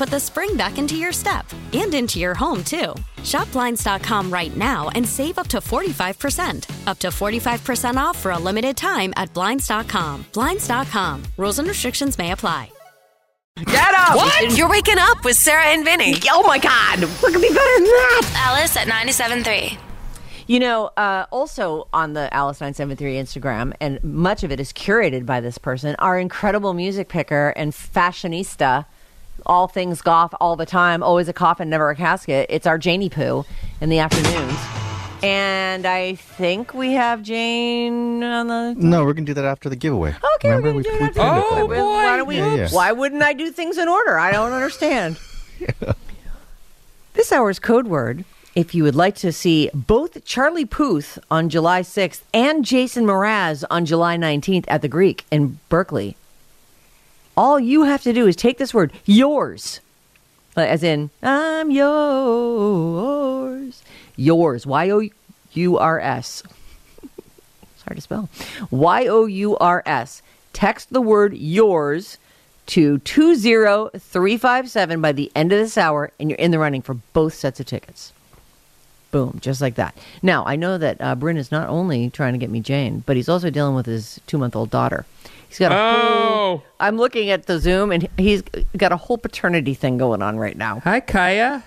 put the spring back into your step and into your home, too. Shop Blinds.com right now and save up to 45%. Up to 45% off for a limited time at Blinds.com. Blinds.com. Rules and restrictions may apply. Get up! What? You're waking up with Sarah and Vinny. Oh my God! What could be better than that? Alice at 97.3. You know, uh, also on the Alice973 Instagram, and much of it is curated by this person, our incredible music picker and fashionista, all things goth all the time, always a coffin, never a casket. It's our Janie Poo in the afternoons. And I think we have Jane on the. No, we're gonna do that after the giveaway. Okay, Remember we're gonna do it after planned the that giveaway. way. Why don't we? Yeah, yeah. Why wouldn't I do things in order? I don't understand. This hour's code word. If you would like to see both Charlie Puth on July 6th and Jason Mraz on July 19th at the Greek in Berkeley, all you have to do is take this word, yours, as in, I'm yours, yours, Y O U R S. It's hard to spell. Y O U R S. Text the word yours to 20357 by the end of this hour, and you're in the running for both sets of tickets. Boom, just like that. Now, I know that uh, Bryn is not only trying to get me Jane, but he's also dealing with his two month old daughter. He's got a whole. I'm looking at the Zoom, and he's got a whole paternity thing going on right now. Hi, Kaya.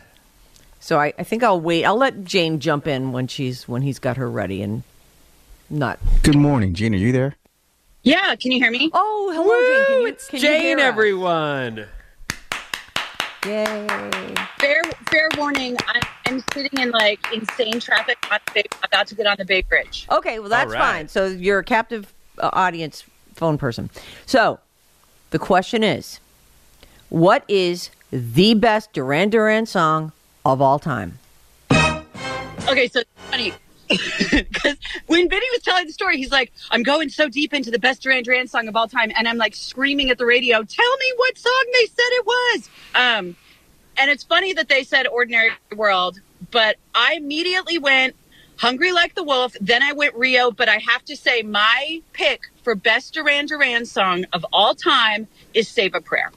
So I, I think I'll wait. I'll let Jane jump in when she's when he's got her ready and not. Good morning, Jane. Are you there? Yeah, can you hear me? Oh, hello, Jane. Can you, It's can you Jane, hear everyone. Yay. Fair fair warning, I'm, I'm sitting in like insane traffic on the about to get on the Bay Bridge. Okay, well that's All right. fine. So you're a captive uh, audience phone person. So the question is, what is the best Duran Duran song of all time? Okay, so funny because when Vinny was telling the story, he's like, "I'm going so deep into the best Duran Duran song of all time," and I'm like screaming at the radio, "Tell me what song they said it was!" Um, and it's funny that they said "Ordinary World," but I immediately went "Hungry Like the Wolf." Then I went Rio, but I have to say my pick for best Duran Duran song of all time is "Save a Prayer."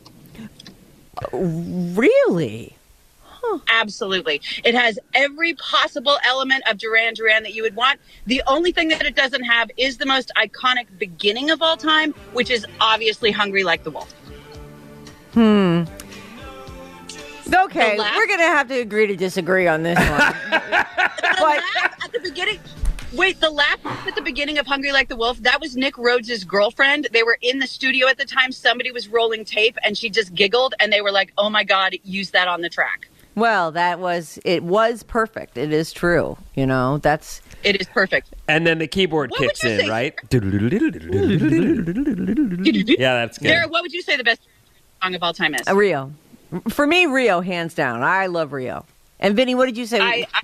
Really? Absolutely. It has every possible element of Duran Duran that you would want. The only thing that it doesn't have is the most iconic beginning of all time, which is obviously Hungry Like the Wolf. Hmm. Okay, The laugh- we're gonna have to agree to disagree on this one. The laugh at the beginning. Wait, the laugh at the beginning of Hungry Like the Wolf, that was Nick Rhodes' girlfriend. They were in the studio at the time. Somebody was rolling tape and she just giggled and they were like, oh my God, use that on the track. well, that was it. Was perfect. It is true. You know, that's It is perfect. And then the keyboard What kicks in, say? right? yeah, that's good. Sarah, what would you say the best song of all time is? a Rio. For me, Rio, hands down. I love Rio. And Vinny, what did you say? I, I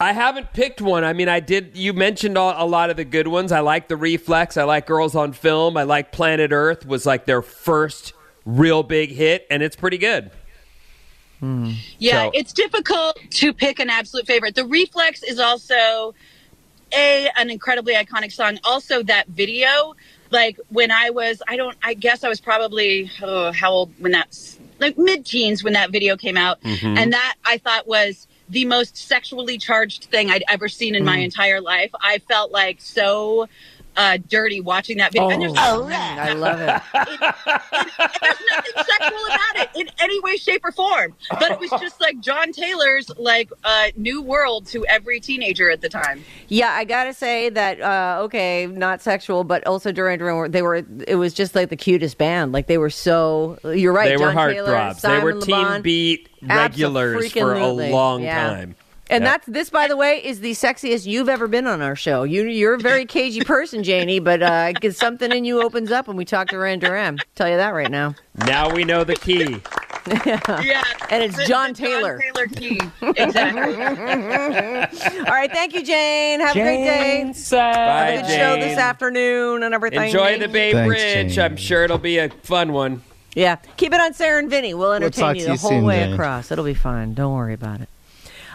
I haven't picked one. I mean, I did. You mentioned all, a lot of the good ones. I like the Reflex. I like Girls on Film. I like Planet Earth. Was like their first real big hit, and it's pretty good. Hmm. Yeah, So- it's difficult to pick an absolute favorite. The Reflex is also a an incredibly iconic song. Also, that video like when I was, I don't, I guess I was probably oh, how old when that's like mid-teens when that video came out, mm-hmm. and that I thought was the most sexually charged thing I'd ever seen in my mm. entire life. I felt like so uh, dirty watching that video. And there's, I love it. there's nothing sexual about it in any way, shape, or form. But it was just like John Taylor's like uh, new world to every teenager at the time. Yeah, I gotta say that. Uh, okay, not sexual, but also Duran Duran. They were. It was just like the cutest band. Like they were so. You're right. they were John Taylor, heartthrobs. They were Simon Teen LeBon. Beat regulars for a long Yeah. time. And Yeah. that's this, by the way, is the sexiest you've ever been on our show. You, you're a very cagey person, Janie, but uh, 'cause something in you opens up when we talk to Duran Duran. Tell you that right now. Now we know the key. Yeah, And it's The- John the Taylor. John Taylor key. Exactly. All right, thank you, Jane. Have a great day. Bye, Have a Good show this afternoon and everything. Enjoy the Bay Thanks, Bridge. Jane. I'm sure it'll be a fun one. Yeah, keep it on Sarah and Vinny. We'll entertain talk you the you whole soon, way Jane. across. It'll be fine. Don't worry about it.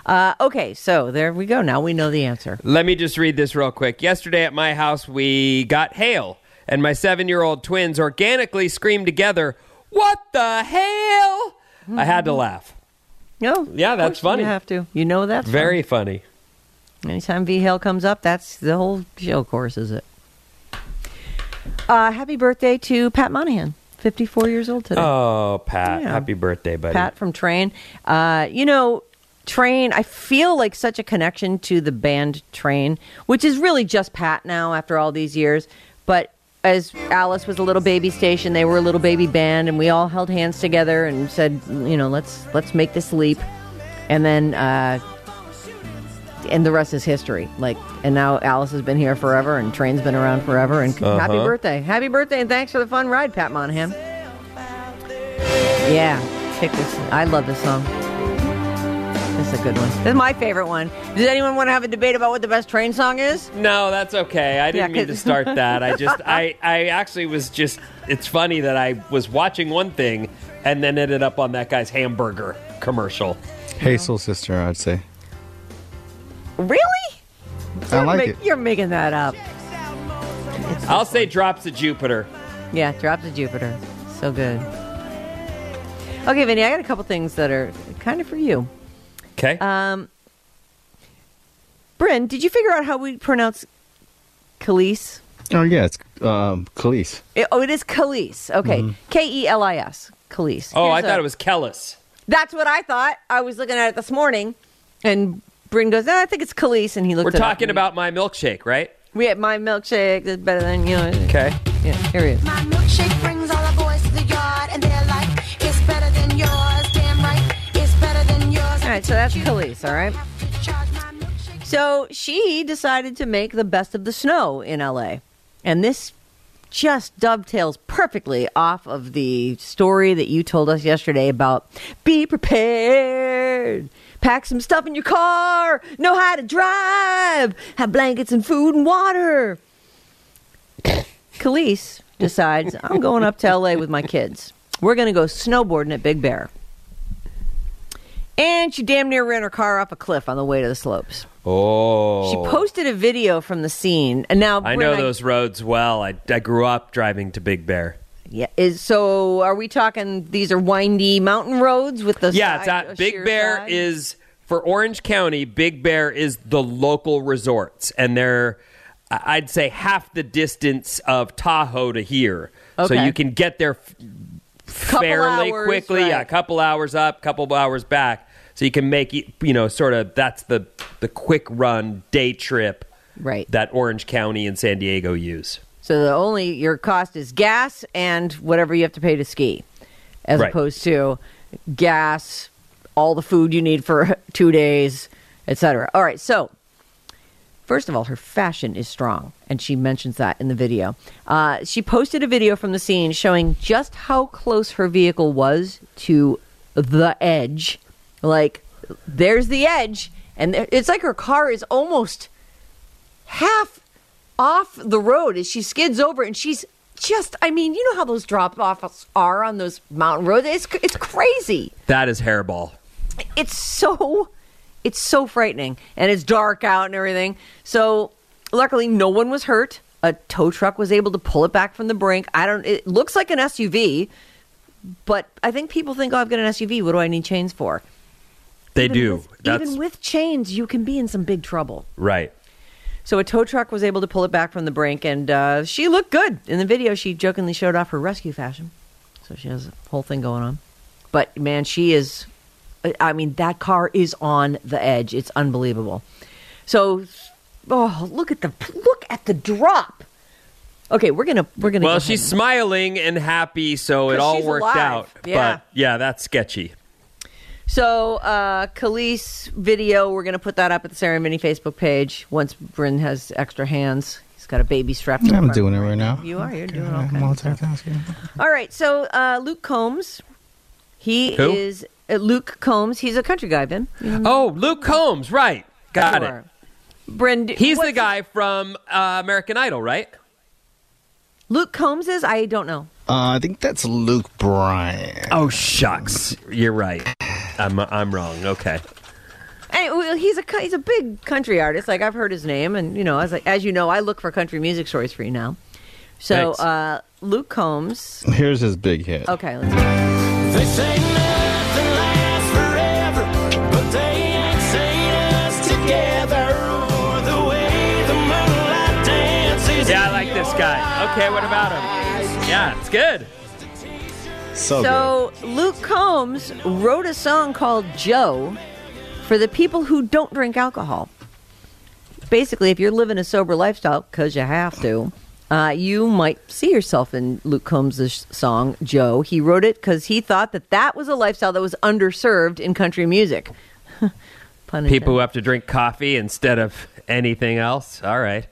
Uh, okay, so there we go. Now we know the answer. Let me just read this real quick. Yesterday at my house, we got hail, and my seven year old twins organically screamed together, What the hell? I had to laugh. No, Yeah, that's funny. You have to. You know that's Very funny. fun. Anytime V Hale comes up, that's the whole show course, is it? Uh, happy birthday to Pat Monahan, fifty-four years old today. Oh, Pat. Yeah. Happy birthday, buddy. Pat from Train. Uh, you know, Train, I feel like such a connection to the band Train, which is really just Pat now after all these years. But as Alice was a little baby station, they were a little baby band, and we all held hands together and said, you know, let's let's make this leap. And then, uh, and the rest is history. Like, and now Alice has been here forever, and Train's been around forever. And happy Uh-huh. birthday, happy birthday, and thanks for the fun ride, Pat Monahan. Yeah, pick this. I love this song. This is a good one. This is my favorite one. Does anyone want to have a debate about what the best train song is? No, that's okay. I didn't Yeah, mean to start that. I just, I, I actually was just. It's funny that I was watching one thing and then ended up on that guy's hamburger commercial. Hey, soul sister, I'd say. Really? I You're like ma- it. You're making that up. I'll say drops of Jupiter. Yeah, Drops of Jupiter. So good. Okay, Vinny, I got a couple things that are kind of for you. Okay. Um, Bryn, did you figure out how we pronounce Kelis? Oh, yeah, it's um, Kelis. It- oh, it is Kelis. Okay. K E L I S. Kelis. oh, I Here's thought a- it was Kellis. That's what I thought. I was looking at it this morning, and Bryn goes, "No, I think it's Kelis," and he looked. We're it up. talking about my milkshake, right? We had my milkshake is better than you know. Okay. Yeah, here he is. Right, so that's Kelis. All right. So she decided to make the best of the snow in LA. And this just dovetails perfectly off of the story that you told us yesterday about be prepared. Pack some stuff in your car. Know how to drive. Have blankets and food and water. Kelis decides, I'm going up to LA with my kids. We're going to go snowboarding at Big Bear. And she damn near ran her car off a cliff on the way to the slopes. Oh. She posted a video from the scene. And now I Bryn, know those roads well. I, I grew up driving to Big Bear. Yeah, is so. Are we talking? These are windy mountain roads with the Yeah, it's side- at Big Bear side? is for Orange County. Big Bear is the local resorts, and they're I- I'd say half the distance of Tahoe to here, Okay. so you can get there f- fairly hours, quickly. right. Yeah, a couple hours up, couple hours back, so you can make it. You know, sort of that's the the quick run day trip right. that Orange County and San Diego use. So the only your cost is gas and whatever you have to pay to ski, as Right. opposed to gas, all the food you need for two days, etc. All right, so. First of all, her fashion is strong, and she mentions that in the video. Uh, she posted a video from the scene showing just how close her vehicle was to the edge. Like, there's the edge, and there- it's like her car is almost half off the road as she skids over and she's just i mean you know how those drop offs are on those mountain roads it's, it's crazy That is hairball. it's so it's so frightening and it's dark out and everything so luckily no one was hurt A tow truck was able to pull it back from the brink. I don't. It looks like an SUV, but I think people think, "Oh, I've got an SUV. What do I need chains for?" They Even do. with- even with chains, you can be in some big trouble. right. So a tow truck was able to pull it back from the brink, and uh, she looked good in the video. She jokingly showed off her rescue fashion, so she has a whole thing going on. But man, she is. I mean, that car is on the edge. It's unbelievable. So, oh, look at the look at the drop. Okay, we're gonna we're gonna. Well, go she's ahead. smiling and happy, so it all worked alive. out. Yeah. But yeah, that's sketchy. So, uh, Kelis video, we're going to put that up at the Sarah and Vinny Facebook page once Bryn has extra hands. He's got a baby strapped to I'm doing it right now. You are, you're doing I'm okay. multitasking. All right, so uh, Luke Combs, he Who? is Luke Combs. He's a country guy, Ben. Oh, Luke Combs, right? Got who it. are. Bryn, d- He's the what's- guy from uh, American Idol, right? Luke Combs is. I don't know. Uh, I think that's Luke Bryan. Oh shucks, you're right. I'm I'm wrong. Okay. Hey, well, he's a he's a big country artist. Like I've heard his name, and you know, as as you know, I look for country music stories for you now. So, uh, Luke Combs. Here's his big hit. Okay, let's. Go. They say guy. Okay, what about him? Yeah, it's good. So, So Luke Combs wrote a song called Joe for the people who don't drink alcohol. Basically, if you're living a sober lifestyle, because you have to, uh, you might see yourself in Luke Combs' song Joe. He wrote it because he thought that that was a lifestyle that was underserved in country music. Pun People who have to drink coffee instead of anything else. All right.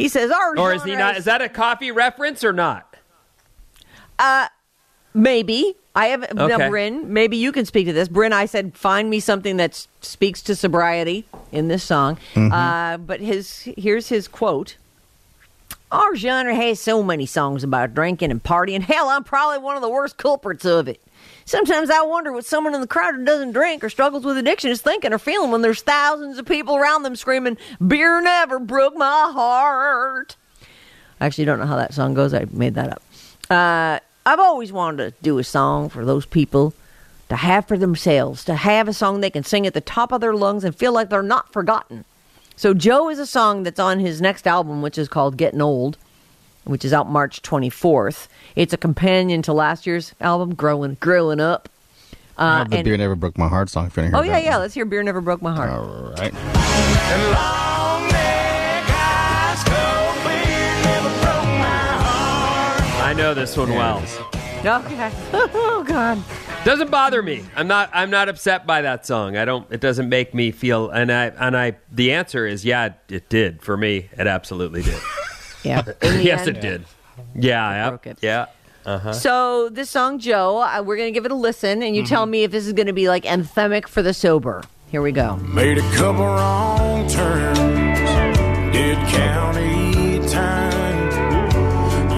He says, "Our Or is he not? Is that a coffee reference or not? Maybe. I have Okay. now, Bryn. Maybe you can speak to this. Bryn, I said, find me something that speaks to sobriety in this song. Uh, but his here's his quote. Our genre has so many songs about drinking and partying. Hell, I'm probably one of the worst culprits of it. Sometimes I wonder what someone in the crowd who doesn't drink or struggles with addiction is thinking or feeling when there's thousands of people around them screaming, "Beer never broke my heart." I actually don't know how that song goes. I made that up. Uh, I've always wanted to do a song for those people to have for themselves, to have a song they can sing at the top of their lungs and feel like they're not forgotten. So, Joe is a song that's on his next album, which is called Getting Old, which is out March 24th. It's a companion to last year's album, Growing, Growing Up. I Uh, have the and- Beer Never Broke My Heart song. If you didn't oh, yeah, that yeah. one. Let's hear Beer Never Broke My Heart. All right. And long neck ice cold beer never broke my heart. I know this one well. Okay. oh, God. Doesn't bother me. I'm not. I'm not upset by that song. I don't. It doesn't make me feel. And I. And I. The answer is yeah. It did for me. It absolutely did. Yeah. Yes, end- it did. Yeah. yeah, broke it. Yeah. So this song, Joe, uh, we're gonna give it a listen, and you tell me if this is gonna be like anthemic for the sober. Here we go. Made a couple wrong turns, did county time.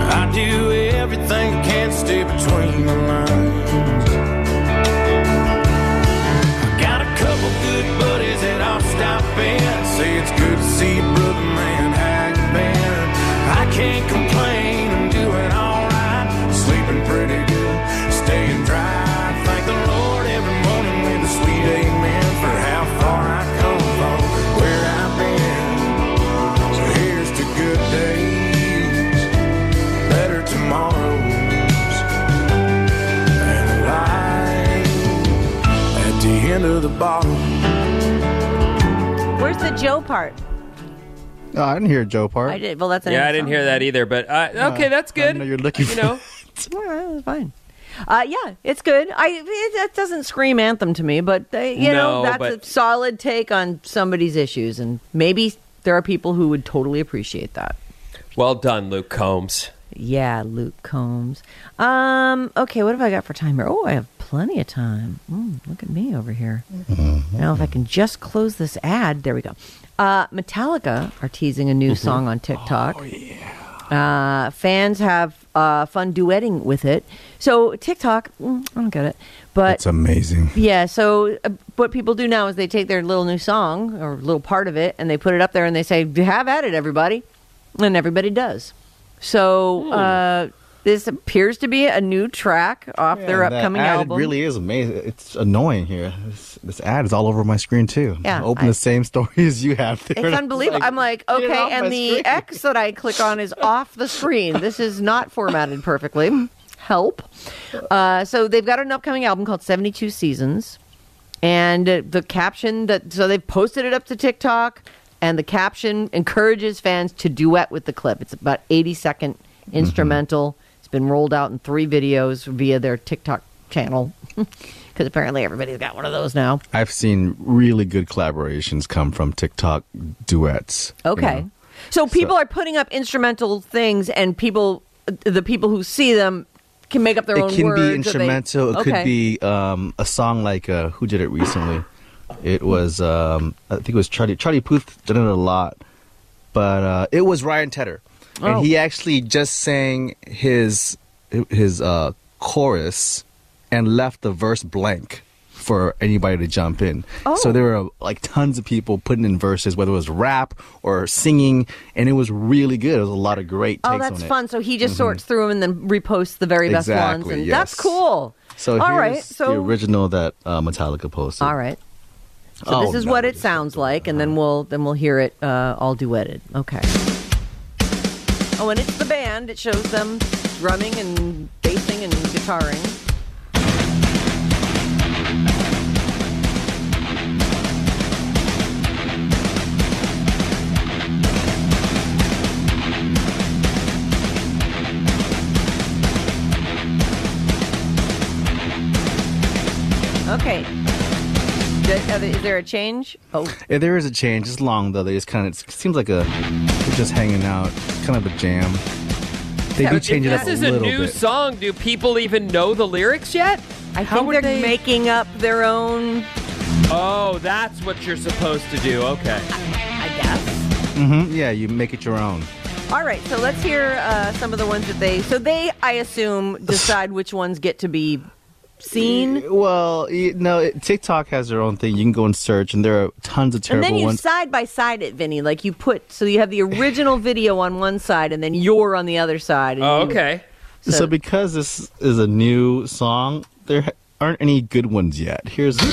I do everything can to stay between the lines. End of the bottle. Where's the Joe part? Oh, I didn't hear Joe part. I did. Well, that's an yeah. I didn't song. hear that either. But uh, okay, that's I good. know you're looking You know. All right, that's fine. Uh, yeah, it's good. I it, that doesn't scream anthem to me, but uh, you know that's but- a solid take on somebody's issues, and maybe there are people who would totally appreciate that. Well done, Luke Combs. Yeah, Luke Combs. Um, okay, what have I got for time here? Oh, I have plenty of time. Mm, look at me over here. Now, if I can just close this ad, there we go. Uh, Metallica are teasing a new song on TikTok. Oh, yeah. Uh, fans have uh, fun duetting with it. So, TikTok, mm, I don't get it. But It's amazing. yeah, so uh, what people do now is they take their little new song or little part of it and they put it up there and they say, "Have at it, everybody." and everybody does. So uh, this appears to be a new track off their upcoming ad album. It really is amazing. It's annoying here. This, this ad is all over my screen too. Yeah, open I- the same story as you have there. It's I unbelievable. I'm like, okay, and the screen." X that I click on is off the screen. This is not formatted perfectly. Help. Uh, so they've got an upcoming album called 72 Seasons. And the caption that, so they've posted it up to TikTok, and the caption encourages fans to duet with the clip. It's about 80 second Mm-hmm. instrumental. It's been rolled out in three videos via their TikTok channel. Because apparently everybody's got one of those now. I've seen really good collaborations come from TikTok duets. you Okay. know. So people are putting up instrumental things, and people, the people who see them, can make up their It own It can words. be they- instrumental. It Okay. could be um, a song like uh, who did it recently? It was um, I think it was Charlie. Charlie Puth did it a lot, but uh, it was Ryan Tedder, Oh. and he actually just sang his his uh, chorus and left the verse blank for anybody to jump in. Oh. So there were like tons of people putting in verses, whether it was rap or singing, and it was really good. It was a lot of great takes Oh, on that's it. Mm-hmm. fun. So he just sorts through them and then reposts the very best ones, Exactly, and yes. that's cool. So all here's right, the so original that uh, Metallica posted. all right. So Oh, this is no, what it sounds like, and then we'll then we'll hear it uh, all duetted. Okay. Oh, and it's the band. It shows them drumming and bassing and guitaring. Okay. Is there a change? Oh, Yeah, there is a change. It's long though. They just kind of it seems like a they're just hanging out, kind of a jam. They do change it up a this is a a little new bit. song, do people even know the lyrics yet? I How think would they're they- making up their own. Oh, that's what you're supposed to do. Okay. I guess. hmm Yeah, you make it your own. All right, so let's hear uh, some of the ones that they. So they, I assume, decide which ones get to be seen, Well, you know, it, TikTok has their own thing. You can go and search, and there are tons of terrible ones. and then you ones. side by side it, Vinny. Like you put, so you have the original video on one side, and then you're on the other side. and Oh, you- okay. so, so- because this is a new song, there aren't any good ones yet. Here's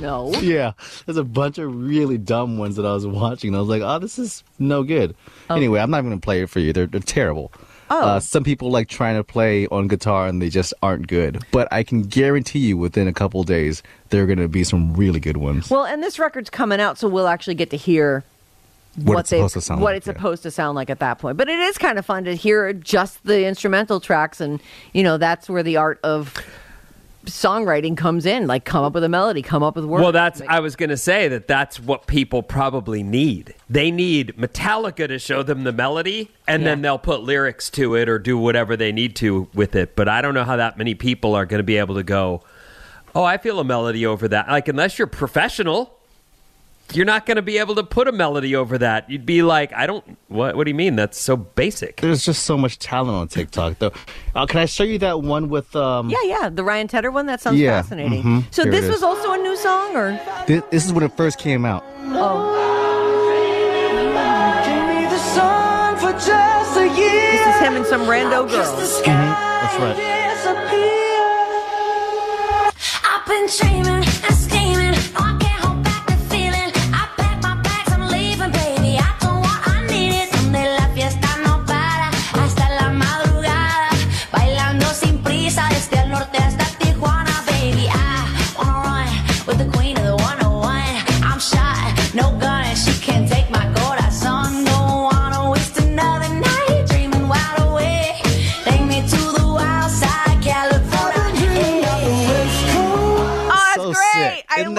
No. yeah, there's a bunch of really dumb ones that I was watching. And I was like, oh, this is no good. Oh. Anyway, I'm not going to play it for you. They're, they're terrible. Oh. Uh, some people like trying to play on guitar and they just aren't good. But I can guarantee you within a couple days, there are going to be some really good ones. Well, and this record's coming out, so we'll actually get to hear What it's they- supposed to sound what like, it's yeah. supposed to sound like at that point. But it is kind of fun to hear just the instrumental tracks, and you know that's where the art of songwriting comes in. Like come up with a melody, come up with words. Well, that's. I was going to say that that's what people probably need. They need Metallica to show them the melody, and then they'll put lyrics to it or do whatever they need to with it. But I don't know how that many people are going to be able to go. Oh, I feel a melody over that. Like unless you're professional, you're not going to be able to put a melody over that. You'd be like, I don't. What? What do you mean? That's so basic. There's just so much talent on TikTok, though. Uh, can I show you that one with? Um, yeah, yeah, the Ryan Tedder one. That sounds Yeah, fascinating. mhm. So Here this was also a new song, or This, this is when it first came out. oh, this is him and some rando girl. That's right. I've been dreaming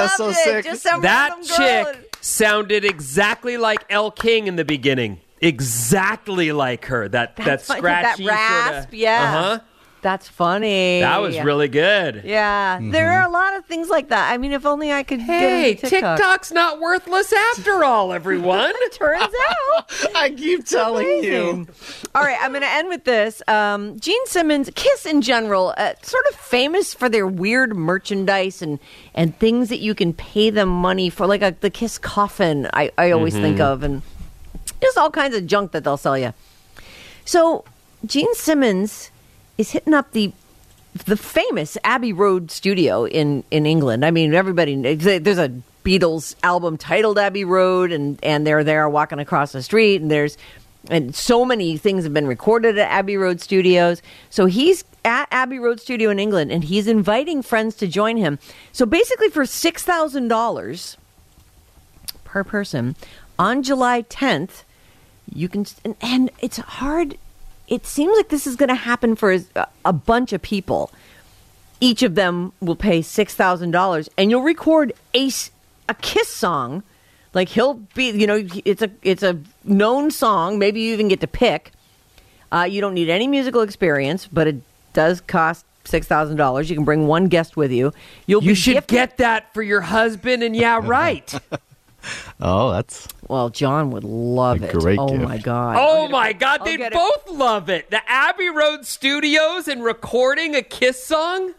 great! sick. I Isn't that so it. sick? Just That random girl. chick sounded exactly like Elle King in the beginning. Exactly like her. That That's that fun. That scratchy rasp, sorta, yeah. Uh huh. That's funny. That was really good. Yeah, there are a lot of things like that. I mean, if only I could Hey, get TikTok. TikTok's not worthless after all, everyone. Turns out. I keep telling Amazing. All right, I'm going to end with this. Um, Gene Simmons, Kiss in general, uh, sort of famous for their weird merchandise and and things that you can pay them money for, like a, the Kiss coffin. I, I always think of, and just all kinds of junk that they'll sell you. So Gene Simmons is hitting up the the famous Abbey Road studio in in England. I mean, everybody there's a Beatles album titled Abbey Road, and and they're there walking across the street, and there's and so many things have been recorded at Abbey Road Studios. So he's at Abbey Road Studio in England, and he's inviting friends to join him. So basically, for six thousand dollars per person on July 10th, you can and, and it's hard. It seems like this is going to happen for a, a bunch of people. Each of them will pay six thousand dollars, and you'll record a Kiss song. Like he'll be, you know, it's a it's a known song. Maybe you even get to pick. Uh, you don't need any musical experience, but it does cost six thousand dollars. You can bring one guest with you. You'll You be should gifted- get that for your husband, and yeah, right. Oh, that's Well, John would love A it. great oh gift. my god! Oh my God, I'll they get it. both love it. The Abbey Road Studios and recording a Kiss song.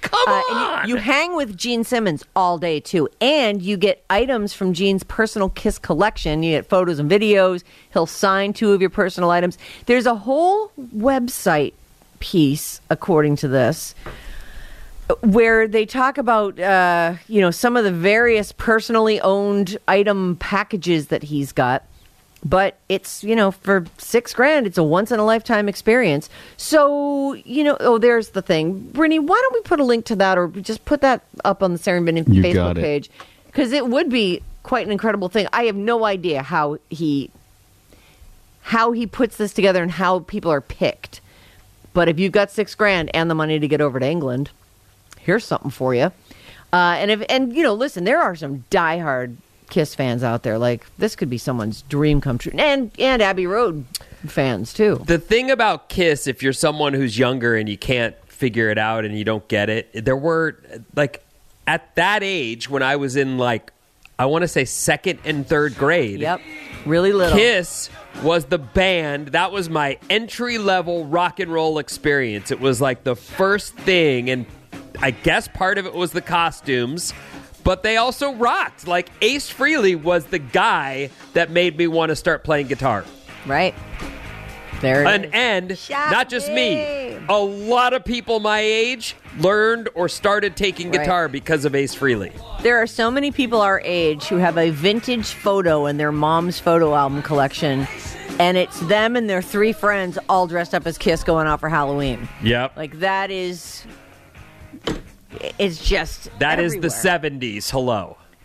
Come Uh, on, you, you hang with Gene Simmons all day too, and you get items from Gene's personal Kiss collection. You get photos and videos. He'll sign two of your personal items. There's a whole website piece, according to this, where they talk about uh, you know some of the various personally owned item packages that he's got. But it's you know for six grand, it's a once in a lifetime experience. So you know, oh, there's the thing, Brittany. Why don't we put a link to that, or just put that up on the Sarah and Vinny You Facebook page? Because it would be quite an incredible thing. I have no idea how he how he puts this together and how people are picked. But if you've got six grand and the money to get over to England, here's something for you. Uh, and if and you know, listen, there are some diehard Kiss fans out there. Like this could be someone's dream come true, and and Abbey Road fans too. The thing about Kiss, if you're someone who's younger and you can't figure it out and you don't get it, there were like at that age when I was in like I want to say second and third grade. Yep, really little. Kiss was the band that was my entry level rock and roll experience. It was like the first thing, and I guess part of it was the costumes, but they also rocked. Like Ace Frehley was the guy that made me want to start playing guitar. Right there. it And is. and Shop not just me, a lot of people my age learned or started taking Right. guitar because of Ace Frehley. There are so many people our age who have a vintage photo in their mom's photo album collection, and it's them and their three friends all dressed up as Kiss going out for Halloween. Yep. Like that is, it's just That is the 70s. Hello.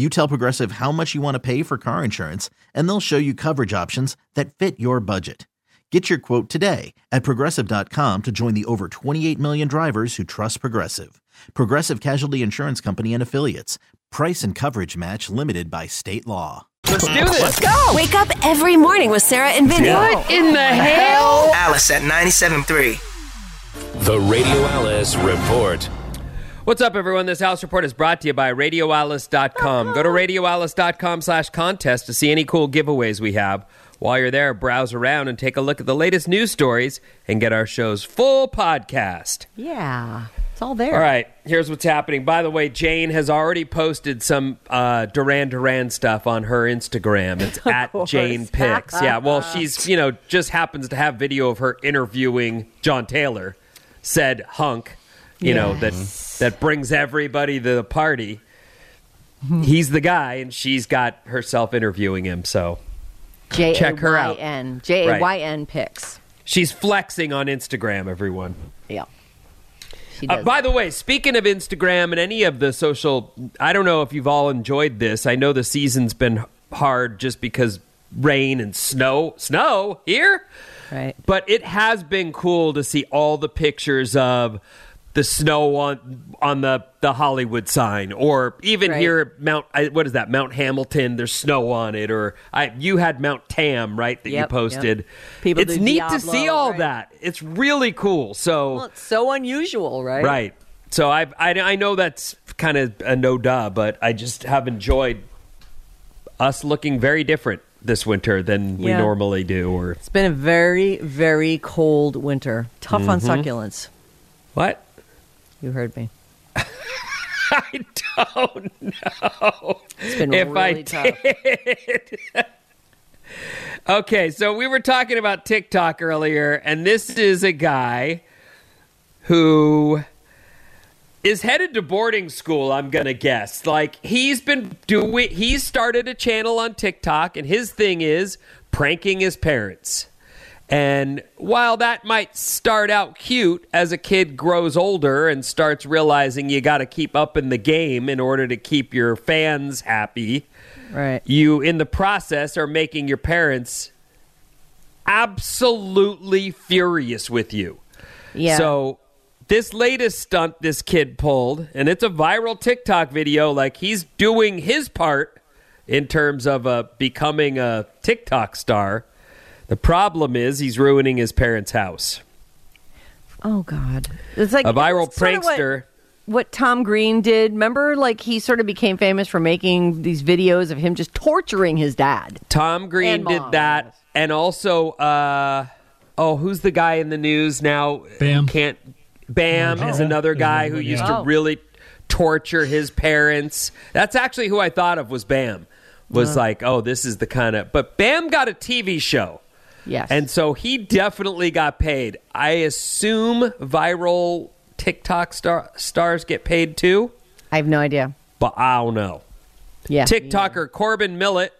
You tell Progressive how much you want to pay for car insurance, and they'll show you coverage options that fit your budget. Get your quote today at progressive.com to join the over 28 million drivers who trust Progressive. Progressive Casualty Insurance Company and Affiliates. Price and coverage match limited by state law. Let's do this. Let's go. Wake up every morning with Sarah and Vinny. What in the hell? Alice at 97.3. The Radio Alice Report. What's up, everyone? This Alice Report is brought to you by RadioAlice.com. Go to RadioAlice.com slash contest to see any cool giveaways we have. While you're there, browse around and take a look at the latest news stories and get our show's full podcast. Yeah, it's all there. All right, here's what's happening. By the way, Jane has already posted some uh, Duran Duran stuff on her Instagram. It's at course. Jane Picks. yeah, well, she's, you know, just happens to have video of her interviewing John Taylor, said hunk, you know, that that brings everybody to the party. He's the guy, and she's got herself interviewing him. So J check her out. A Y N J A Y N pics. she's flexing on Instagram, everyone. Yeah. Uh, by the way, speaking of Instagram and any of the social, I don't know if you've all enjoyed this. I know the season's been hard just because rain and snow, snow here. Right. But it has been cool to see all the pictures of the snow on on the the Hollywood sign, or even Right. here at Mount. I- What is that? Mount Hamilton. There's snow on it, or I you had Mount Tam, right? That you posted. yep. People it's neat Diablo, to see all right. that. It's really cool. So. Well, it's so unusual, right? Right. So I, I I know that's kind of a no duh, but I just have enjoyed us looking very different this winter than we normally do. Or It's been a very, very cold winter. Tough on Mhm. succulents. what? You heard me. I don't know. It's been if I tough. did. okay, so we were talking about TikTok earlier, and this is a guy who is headed to boarding school, I'm going to guess. Like he's been doing he's started a channel on TikTok and his thing is pranking his parents. And while that might start out cute as a kid grows older and starts realizing you got to keep up in the game in order to keep your fans happy, Right. you in the process are making your parents absolutely furious with you. Yeah. So this latest stunt this kid pulled, and it's a viral TikTok video. Like he's doing his part in terms of uh, becoming a TikTok star. The problem is he's ruining his parents' house. Oh God. It's like a viral it's what- prankster. what Tom Green did. Remember, like he sort of became famous for making these videos of him just torturing his dad. Tom Green And did mom, that, and also, uh, oh, who's the guy in the news now? Bam. Can't Bam Oh. is another guy who used to really torture his parents. That's actually who I thought of was Bam. Was Uh. like, oh, this is the kind of. But Bam got a TV show. Yes. And so he definitely got paid. I assume viral TikTok star- stars get paid too, I have no idea. but I don't know. Yeah. TikToker Corbin Millet,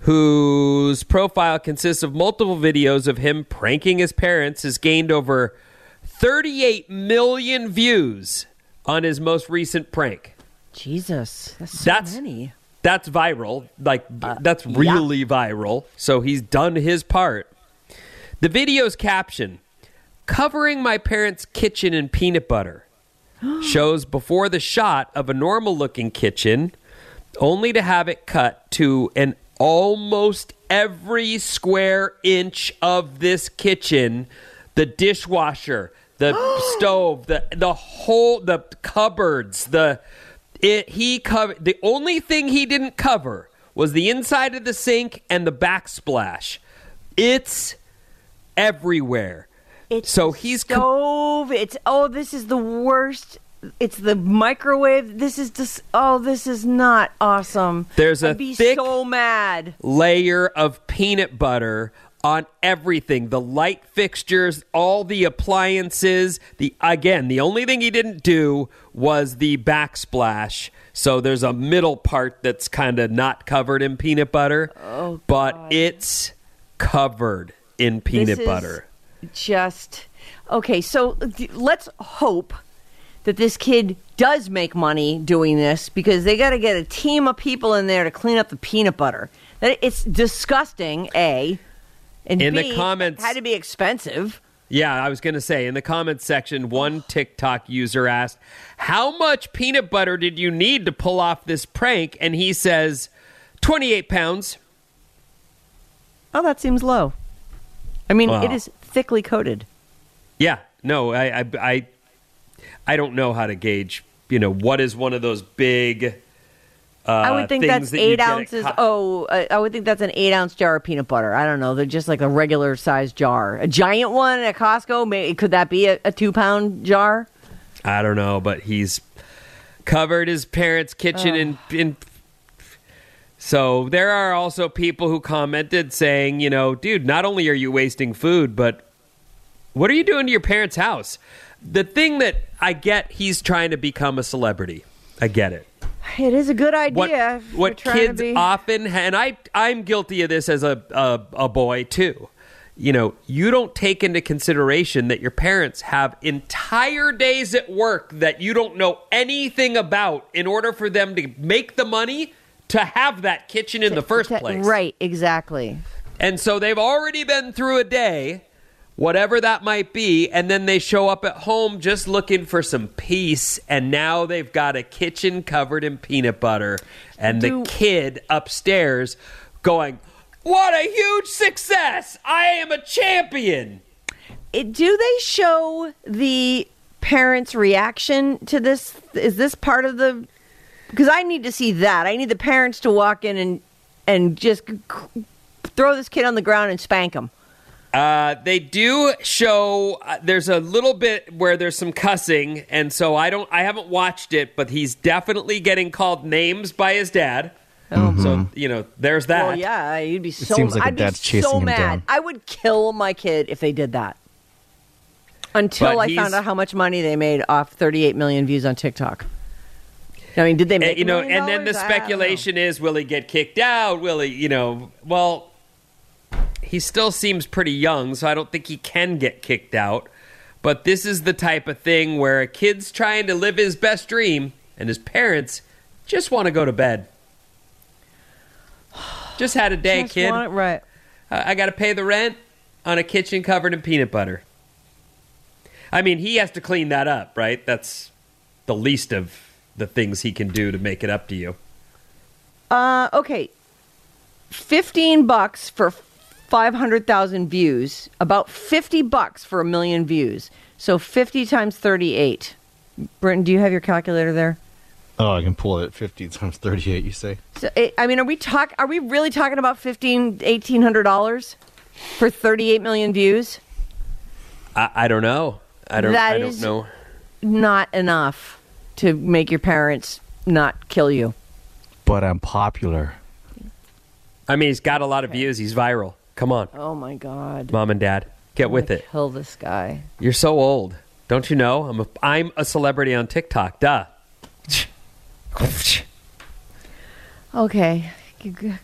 whose profile consists of multiple videos of him pranking his parents, has gained over 38 million views on his most recent prank. Jesus, that's so That's- many. That's viral. Like, uh, that's really viral. So he's done his part. The video's caption covering my parents' kitchen in peanut butter shows before the shot of a normal looking kitchen, only to have it cut to an almost every square inch of this kitchen, the dishwasher, the stove, the the whole the cupboards, the it he covered the only thing he didn't cover was the inside of the sink and the backsplash. It's everywhere. It's so he's com- stove. It's oh, this is the worst. It's the microwave. This is just oh, this is not awesome. There's a I'd be thick- so mad. layer of peanut butter on everything the light fixtures all the appliances the again the only thing he didn't do was the backsplash so there's a middle part that's kind of not covered in peanut butter Oh, but it's covered in peanut This is butter Just okay. So let's hope that this kid does make money doing this because they got to get a team of people in there to clean up the peanut butter. That it's disgusting. A and In the B, comments- had to be expensive. Yeah, I was going to say in the comments section, one TikTok user asked, How much peanut butter did you need to pull off this prank? And he says, 28 pounds. Oh, that seems low. I mean, Wow. it is thickly coated. Yeah, no, I, I, I, I don't know how to gauge. You know, what is one of those big? Uh, I would think that's that eight ounces. Oh, uh, I would think that's an eight ounce jar of peanut butter. I don't know. They're just like a regular sized jar. A giant one at Costco. Maybe could that be a, a two pound jar? I don't know, but he's covered his parents' kitchen in in. So there are also people who commented saying, you know, dude, not only are you wasting food, but what are you doing to your parents' house? The thing that I get, he's trying to become a celebrity. I get it. It is a good idea. what to kids be- often and I I'm guilty of this as a, a a boy too. You know, you don't take into consideration that your parents have entire days at work that you don't know anything about in order for them to make the money to have that kitchen in the first to- place. Right, exactly. And so they've already been through a day, whatever that might be, and then they show up at home just looking for some peace, and now they've got a kitchen covered in peanut butter, and the kid upstairs going, What a huge success! I am a champion! Eh, do they show the parents' reaction to this? Is this part of the? Because I need to see that. I need the parents to walk in and and just throw this kid on the ground and spank him. Uh, they do show uh, there's a little bit where there's some cussing, and so I don't I haven't watched it, but he's definitely getting called names by his dad. So you know, there's that. Oh yeah, you'd be so. seems like a I'd dad's be chasing so him mad. down. I would kill my kid if they did that. Until But I found out how much money they made off 38 million views on TikTok. I mean, did they Uh, make? you know, and then the dollars? I don't know. speculation is, will he get kicked out? Will he, you know, well, he still seems pretty young, so I don't think he can get kicked out. But this is the type of thing where a kid's trying to live his best dream, and his parents just want to go to bed. Just had a day, Just kid. right. Uh, I got to pay the rent on a kitchen covered in peanut butter. I mean, he has to clean that up, right? That's the least of the things he can do to make it up to you. Uh, okay. 15 bucks for 500,000 views, about 50 bucks for a million views. So 50 times 38. Britton, do you have your calculator there? Oh, I can pull it 50 times 38, you say? So, eh, I mean, are we talk? Are we really talking about 15 1800 dollars for 38 million views? I, I don't know. I don't. That I don't is- know. Not enough to make your parents not kill you. But I'm popular. I mean, he's got a lot of views. He's viral. Come on, Oh my god. mom and dad, get I'm with it. Kill this guy. You're so old, don't you know? I'm a I'm a celebrity on TikTok. Duh. Okay.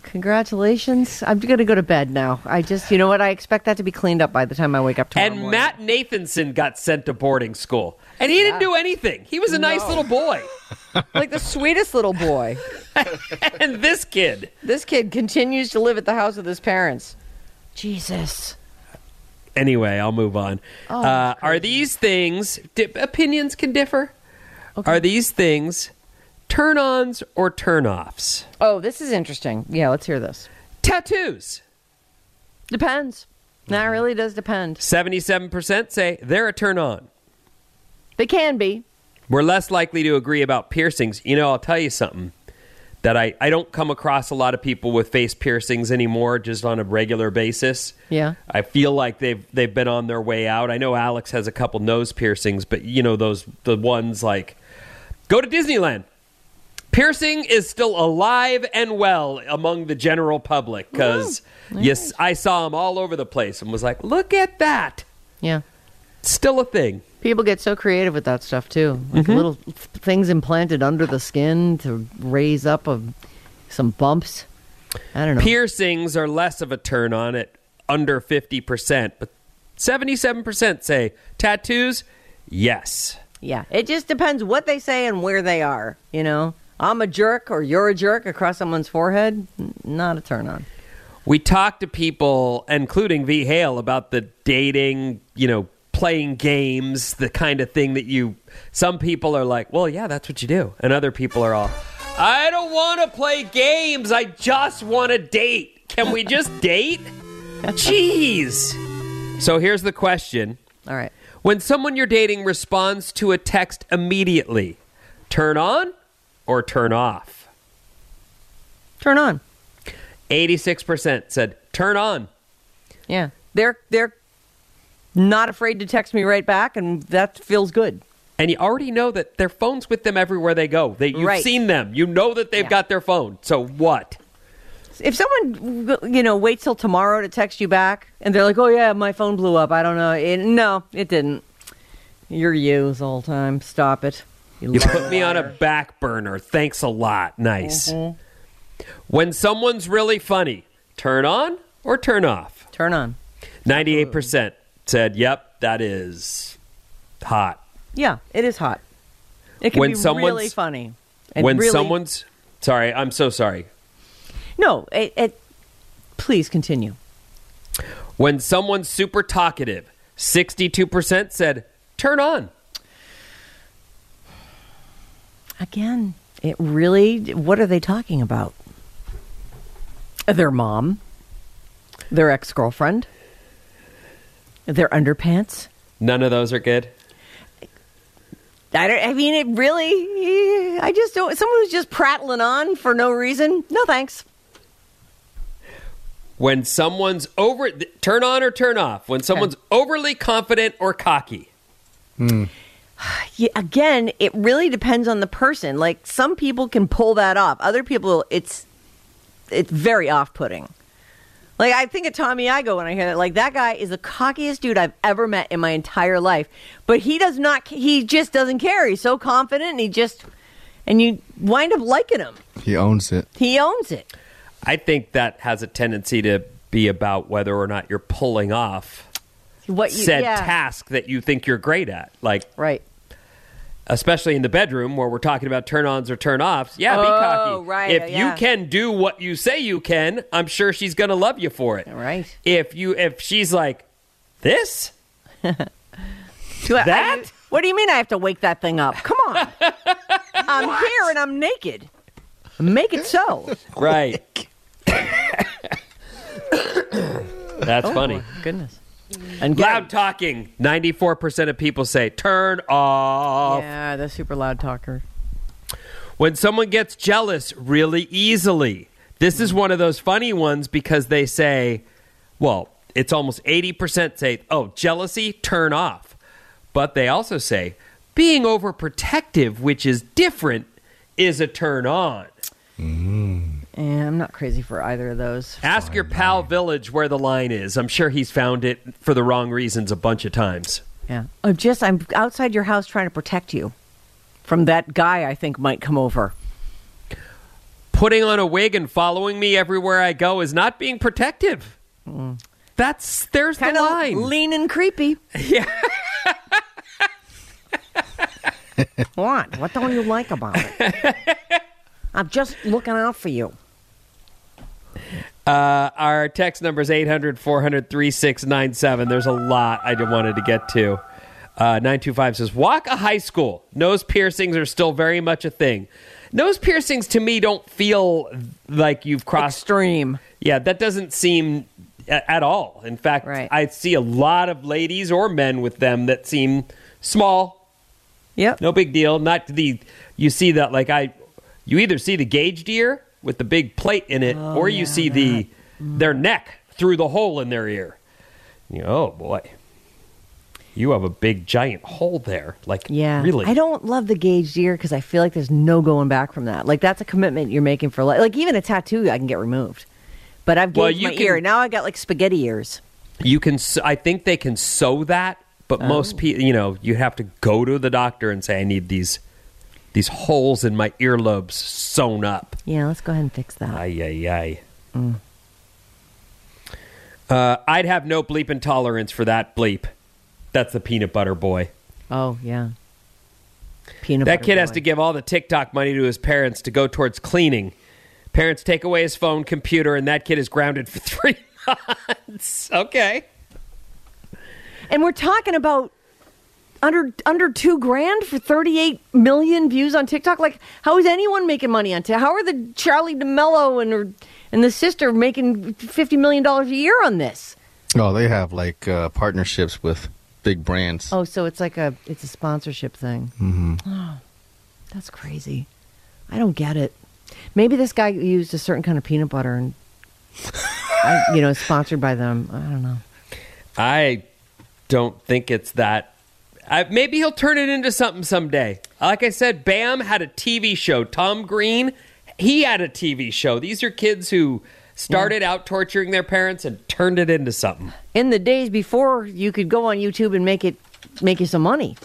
Congratulations. I'm going to go to bed now. I just, you know what? I expect that to be cleaned up by the time I wake up tomorrow And morning. Matt Nathanson got sent to boarding school, and he didn't do anything. He was a nice little boy. like the sweetest little boy. and this kid. This kid continues to live at the house of his parents. Jesus. Anyway, I'll move on. Oh, uh, are these things di- opinions can differ? Are these things turn-ons or turn-offs? Oh, this is interesting. Yeah, let's hear this. Tattoos. Depends. That really does depend. 77% say they're a turn on. They can be. We're less likely to agree about piercings. You know, I'll tell you something that I, I don't come across a lot of people with face piercings anymore just on a regular basis. Yeah. I feel like they've they've been on their way out. I know Alex has a couple nose piercings, but you know those the ones like go to Disneyland. Piercing is still alive and well among the general public because yes, I saw them all over the place and was like, look at that, Yeah. still a thing. People get so creative with that stuff too. Like Mm-hmm. little th- things implanted under the skin to raise up of some bumps. I don't know. Piercings are less of a turn on at under fifty percent, but seventy-seven percent say tattoos. Yes. Yeah, it just depends what they say and where they are. You know, I'm a jerk or you're a jerk across someone's forehead. n- Not a turn on. We talked to people, including V. Hale, about the dating, you know, playing games, the kind of thing that you. Some people are like, well, yeah, that's what you do. And other people are all, I don't want to play games. I just want to date. Can we just date? Jeez. So here's the question All right. When someone you're dating responds to a text immediately, turn on or turn off? Turn on. 86% said turn on. Yeah, they're they're not afraid to text me right back, and that feels good. and you already know that their phone's with them everywhere they go. They, you've Right. seen them. You know that they've Yeah. got their phone. So what? If someone you know waits till tomorrow to text you back, and they're like, "Oh yeah, my phone blew up," I don't know. It, no, it didn't. You're you the whole time. Stop it. You put me on a back burner. Thanks a lot. Nice. Mm-hmm. When someone's really funny, turn on or turn off? Turn on. 98% said, yep, that is hot. Yeah, it is hot. It can When be really funny. When really- someone's. Sorry, I'm so sorry. no, it, it. Please continue. When someone's super talkative, 62% said, turn on. Again, it really. What are they talking about? Their mom, their ex girlfriend, their underpants. None of those are good. I don't. I mean, it really. I just don't. Someone who's just prattling on for no reason. No thanks. When someone's over, turn on or turn off. When someone's overly confident or cocky. Hmm. Yeah, again, it really depends on the person. Like some people can pull that off. Other people, it's it's very off-putting. Like I think of Tommy Igo when I hear that. Like that guy is the cockiest dude I've ever met in my entire life. But he does not. He just doesn't care. He's so confident, and he just and you wind up liking him. He owns it. He owns it. I think that has a tendency to be about whether or not you're pulling off What you, said yeah. task that you think you're great at. Like, right. Especially in the bedroom where we're talking about turn ons or turn offs. Yeah, be Oh, cocky. right, If yeah. you can do what you say you can, I'm sure she's going to love you for it. Right. If you if she's like this, That? I- what do you mean I have to wake that thing up? Come on. I'm here and I'm naked. Make it so. right? That's Oh, funny. goodness. And Loud talking. 94% of people say turn off. Yeah, the super loud talker. When someone gets jealous really easily. This is one of those funny ones because they say, well, it's almost 80% say, oh, jealousy, turn off. But they also say, being overprotective, which is different, is a turn on. Mm-hmm. I'm not crazy for either of those. Ask your pal Village where the line is. I'm sure he's found it for the wrong reasons a bunch of times. Yeah. Oh, I'm just I'm outside your house trying to protect you from that guy I think might come over. Putting on a wig and following me everywhere I go is not being protective. Mm. That's there's Kind the line. lean and creepy. Yeah. what? What don't you like about it? I'm just looking out for you. Uh, our text number is 800 400 3697. There's a lot I wanted to get to. Uh, 925 says, Walk a high school. Nose piercings are still very much a thing. nose piercings to me don't feel like you've crossed extreme. Yeah, that doesn't seem a- at all. In fact, I see a lot of ladies or men with them that seem small. Yep. No big deal. Not the you see that like I you either see the gauge deer with the big plate in it Oh, or you yeah, see the their neck through the hole in their ear. You know, oh boy. You have a big giant hole there. Like Yeah, really. I don't love the gauge deer because I feel like there's no going back from that. Like that's a commitment you're making for life. Like even a tattoo, I can get removed, but I've Well, gauged you my can- ear. Now I got like spaghetti ears. You can. I think they can sew that, but Oh. most people, you know, you have to go to the doctor and say, "I need these these holes in my earlobes sewn up." Yeah, let's go ahead and fix that. Ay ay ay. Mm. Uh, I'd have no bleep intolerance for that bleep. That's the peanut butter boy. Oh yeah, peanut. that kid has to give all the TikTok money to his parents to go towards cleaning. Parents take away his phone, computer, and that kid is grounded for three months. Okay. And we're talking about under under two grand for 38 million views on TikTok. Like, how is anyone making money on TikTok? How are the Charli D'Amelio and her and the sister making 50 million dollars a year on this? Oh, they have like uh, partnerships with big brands. Oh, so it's like a it's a sponsorship thing. hmm Oh, that's crazy. I don't get it. Maybe this guy used a certain kind of peanut butter and, I, you know, sponsored by them. I don't know. I don't think it's that. I, maybe he'll turn it into something someday. Like I said, Bam had a TV show. Tom Green, he had a TV show. These are kids who started out torturing their parents and turned it into something. In the days before you could go on YouTube and make it make you some money.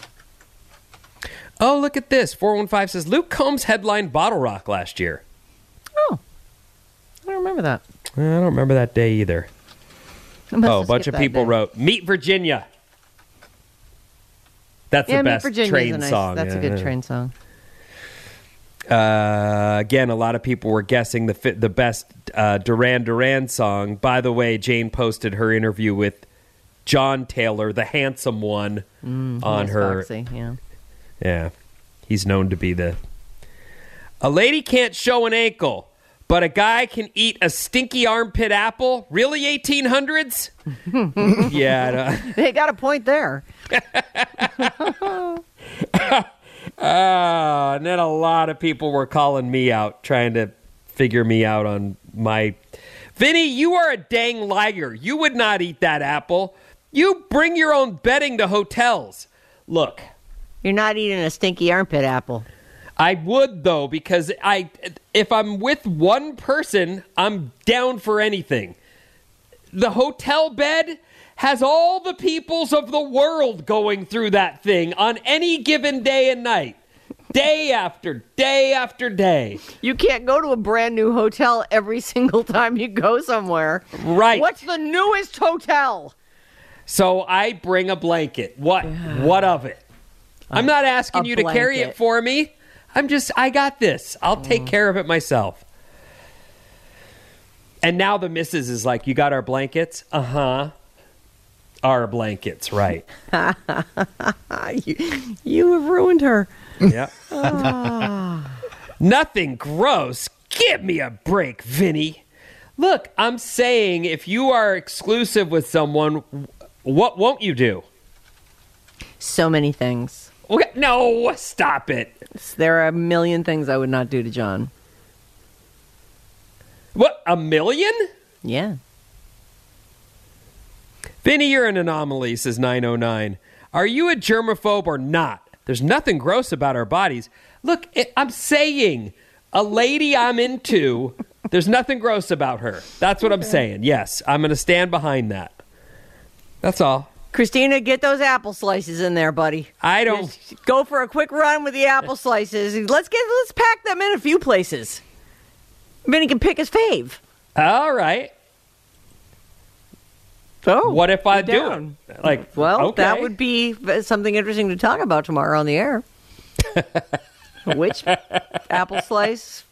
Oh, look at this. 415 says Luke Combs headlined BottleRock last year. Oh, I don't remember that. I don't remember that day either. Oh, a bunch of people day. wrote Meet Virginia. That's yeah, the Meet best Virginia's train a nice, song. That's a good yeah. train song. Uh, again, a lot of people were guessing the the best uh, Duran Duran song. By the way, Jane posted her interview with John Taylor, the handsome one, Mm, on her. Foxy, yeah. Yeah, he's known to be the. A lady can't show an ankle, but a guy can eat a stinky armpit apple. Really, 1800s? yeah. They got a point there. Ah, and then a lot of people were calling me out, trying to figure me out on my. Vinny, you are a dang liar. You would not eat that apple. You bring your own bedding to hotels. Look, You're not eating a stinky armpit apple. I would though because I, if I'm with one person, I'm down for anything. The hotel bed has all the peoples of the world going through that thing on any given day and night, day after day after day. You can't go to a brand new hotel every single time you go somewhere. Right. What's the newest hotel? So I bring a blanket. What? What of it? I'm not asking a you to carry it for me. I'm just, I got this. I'll take care of it myself. And now the missus is like, You got our blankets? Uh huh. Our blankets, right. you, you have ruined her. yeah. Ah. Nothing gross. Give me a break, Vinny. Look, I'm saying if you are exclusive with someone, what won't you do? So many things. Okay, No, stop it. There are a million things I would not do to John. What, a million? Yeah. Vinny, you're an anomaly, says 909. Are you a germaphobe or not? There's nothing gross about our bodies. Look, I'm saying a lady I'm into, there's nothing gross about her. That's what I'm saying. Yes, I'm going to stand behind that. That's all. Christina, get those apple slices in there, buddy. I don't. Just go for a quick run with the apple slices. Let's get let's pack them in a few places. Vinny can pick his fave. All right. Oh, what if I do it? Like, Well, okay. that would be something interesting to talk about tomorrow on the air. Which apple slice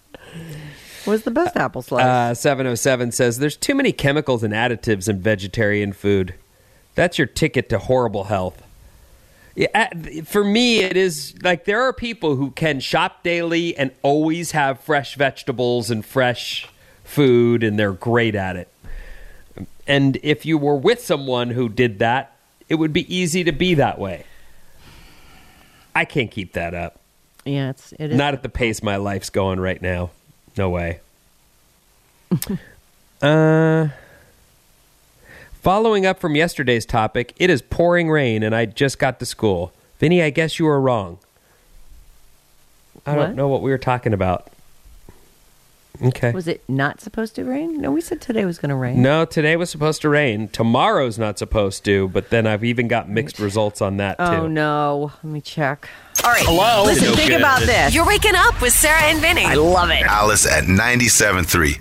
was the best apple slice? Uh, 707 says there's too many chemicals and additives in vegetarian food. That's your ticket to horrible health. For me, it is like there are people who can shop daily and always have fresh vegetables and fresh food, and they're great at it. And if you were with someone who did that, it would be easy to be that way. I can't keep that up. Yeah, it's it is. Not at the pace my life's going right now. No way. uh, following up from yesterday's topic, it is pouring rain and I just got to school. Vinny, I guess you were wrong. I What? don't know what we were talking about. Okay. Was it not supposed to rain? No, we said today was going to rain. No, today was supposed to rain. Tomorrow's not supposed to, but then I've even got mixed results on that too. Oh no! Let me check. All right. Hello? Listen, No think good. about this. You're waking up with Sarah and Vinny. I love it. Alice at 97.3.